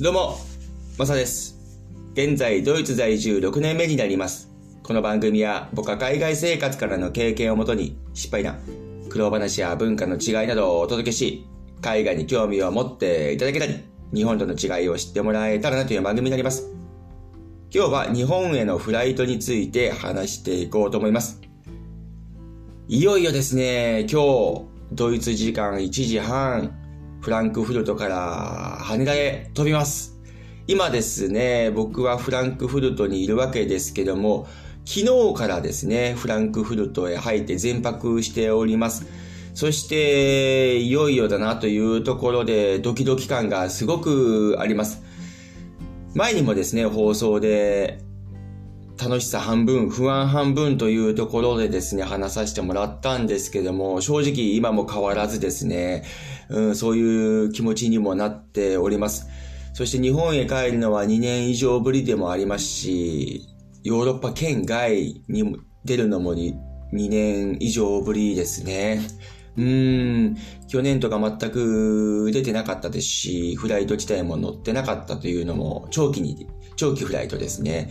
どうも、マサです。現在、ドイツ在住6年目になります。この番組は、僕は海外生活からの経験をもとに、失敗談、苦労話や文化の違いなどをお届けし、海外に興味を持っていただけたり、日本との違いを知ってもらえたらなという番組になります。今日は日本へのフライトについて話していこうと思います。いよいよですね、今日、ドイツ時間1時半、フランクフルトから羽田へ飛びます。今ですね、僕はフランクフルトにいるわけですけども、昨日からですね、フランクフルトへ入って全泊しております。そして、いよいよだなというところでドキドキ感がすごくあります。前にもですね、放送で楽しさ半分、不安半分というところでですね、話させてもらったんですけども、正直今も変わらずですね、うん、そういう気持ちにもなっております。そして日本へ帰るのは2年以上ぶりでもありますし、ヨーロッパ圏外に出るのも 2, 2年以上ぶりですね。うん、去年とか全く出てなかったですし、フライト自体も乗ってなかったというのも長期に、長期フライトですね。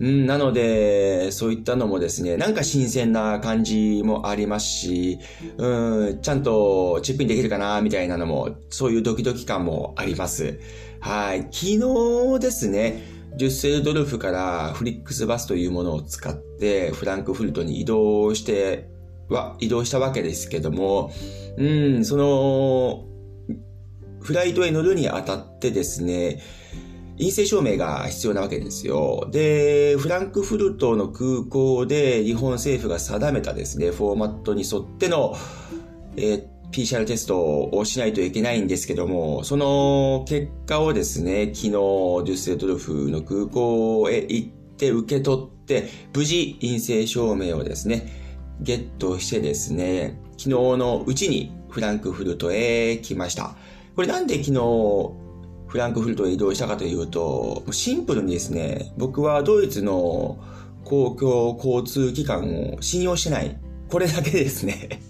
うん、なので、そういったのもですね、なんか新鮮な感じもありますし、うん、ちゃんとチックインできるかな、みたいなのも、そういうドキドキ感もあります。はい。昨日ですね、デュッセルドルフからフリックスバスというものを使って、フランクフルトに移動して、は、移動したわけですけども、うん、その、フライトへ乗るにあたってですね、陰性証明が必要なわけですよ。で、フランクフルトの空港で日本政府が定めたですね、フォーマットに沿っての、えー PCR テストをしないといけないんですけども、その結果をですね、昨日、デュッセルドルフの空港へ行って受け取って、無事陰性証明をですね、ゲットしてですね、昨日のうちにフランクフルトへ来ました。これなんで昨日フランクフルトへ移動したかというと、シンプルにですね、僕はドイツの公共交通機関を信用してない。これだけですね。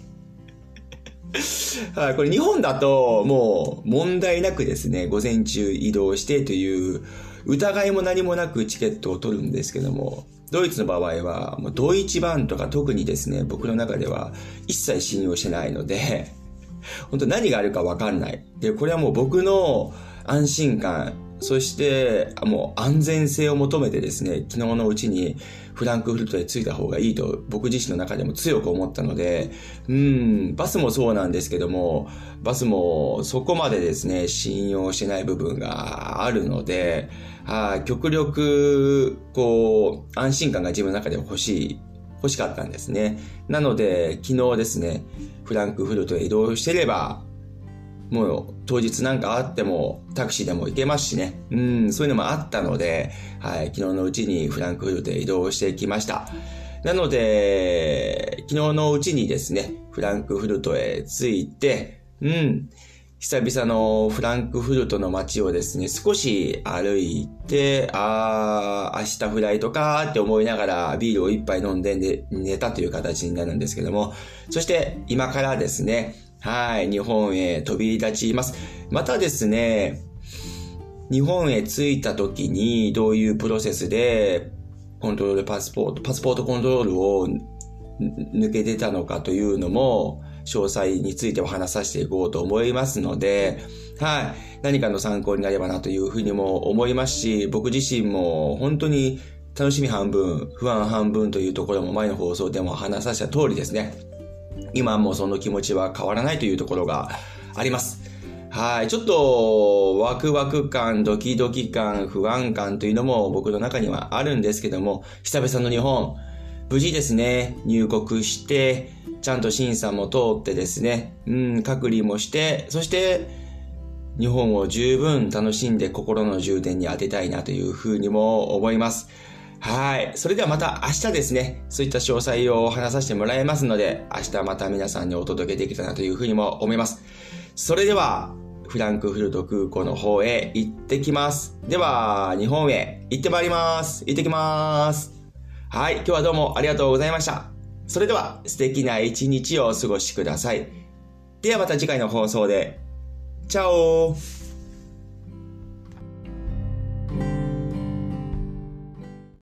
はい、これ日本だともう問題なくですね、午前中移動してという疑いも何もなくチケットを取るんですけども、ドイツの場合はもうドイツ版とか特にですね、僕の中では一切信用してないので、本当何があるかわかんない。で、これはもう僕の安心感、そしてもう安全性を求めてですね、昨日のうちにフランクフルトへ着いた方がいいと僕自身の中でも強く思ったので、うん、バスもそうなんですけども、バスもそこまでですね、信用してない部分があるので、はい、極力、こう、安心感が自分の中で欲しい欲しかったんですね。なので、昨日ですね、フランクフルトへ移動してれば、もう当日なんかあってもタクシーでも行けますしね。うん、そういうのもあったので、はい、昨日のうちにフランクフルトへ移動してきました。なので、昨日のうちにですね、フランクフルトへ着いて、うん、久々のフランクフルトの街をですね、少し歩いて、あー、明日フライトかーって思いながらビールを一杯飲んで寝寝たという形になるんですけども、そして今からですね、はい、日本へ飛び立ちます。またですね、日本へ着いた時にどういうプロセスでコントロールパスポート、パスポートコントロールを抜けてたのかというのも、詳細についてお話させていこうと思いますので、はい。何かの参考になればなというふうにも思いますし、僕自身も本当に楽しみ半分、不安半分というところも前の放送でも話させた通りですね。今もその気持ちは変わらないというところがあります。はい。ちょっと、ワクワク感、ドキドキ感、不安感というのも僕の中にはあるんですけども、久々の日本、無事ですね、入国して、ちゃんと審査も通ってですね、うん、隔離もして、そして、日本を十分楽しんで心の充電に当てたいなというふうにも思います。はい。それではまた明日ですね、そういった詳細を話させてもらいますので、明日また皆さんにお届けできたなというふうにも思います。それでは、フランクフルト空港の方へ行ってきます。では、日本へ行ってまいります。行ってきます。はい。今日はどうもありがとうございました。それでは、素敵な一日をお過ごしください。ではまた次回の放送で。チャオ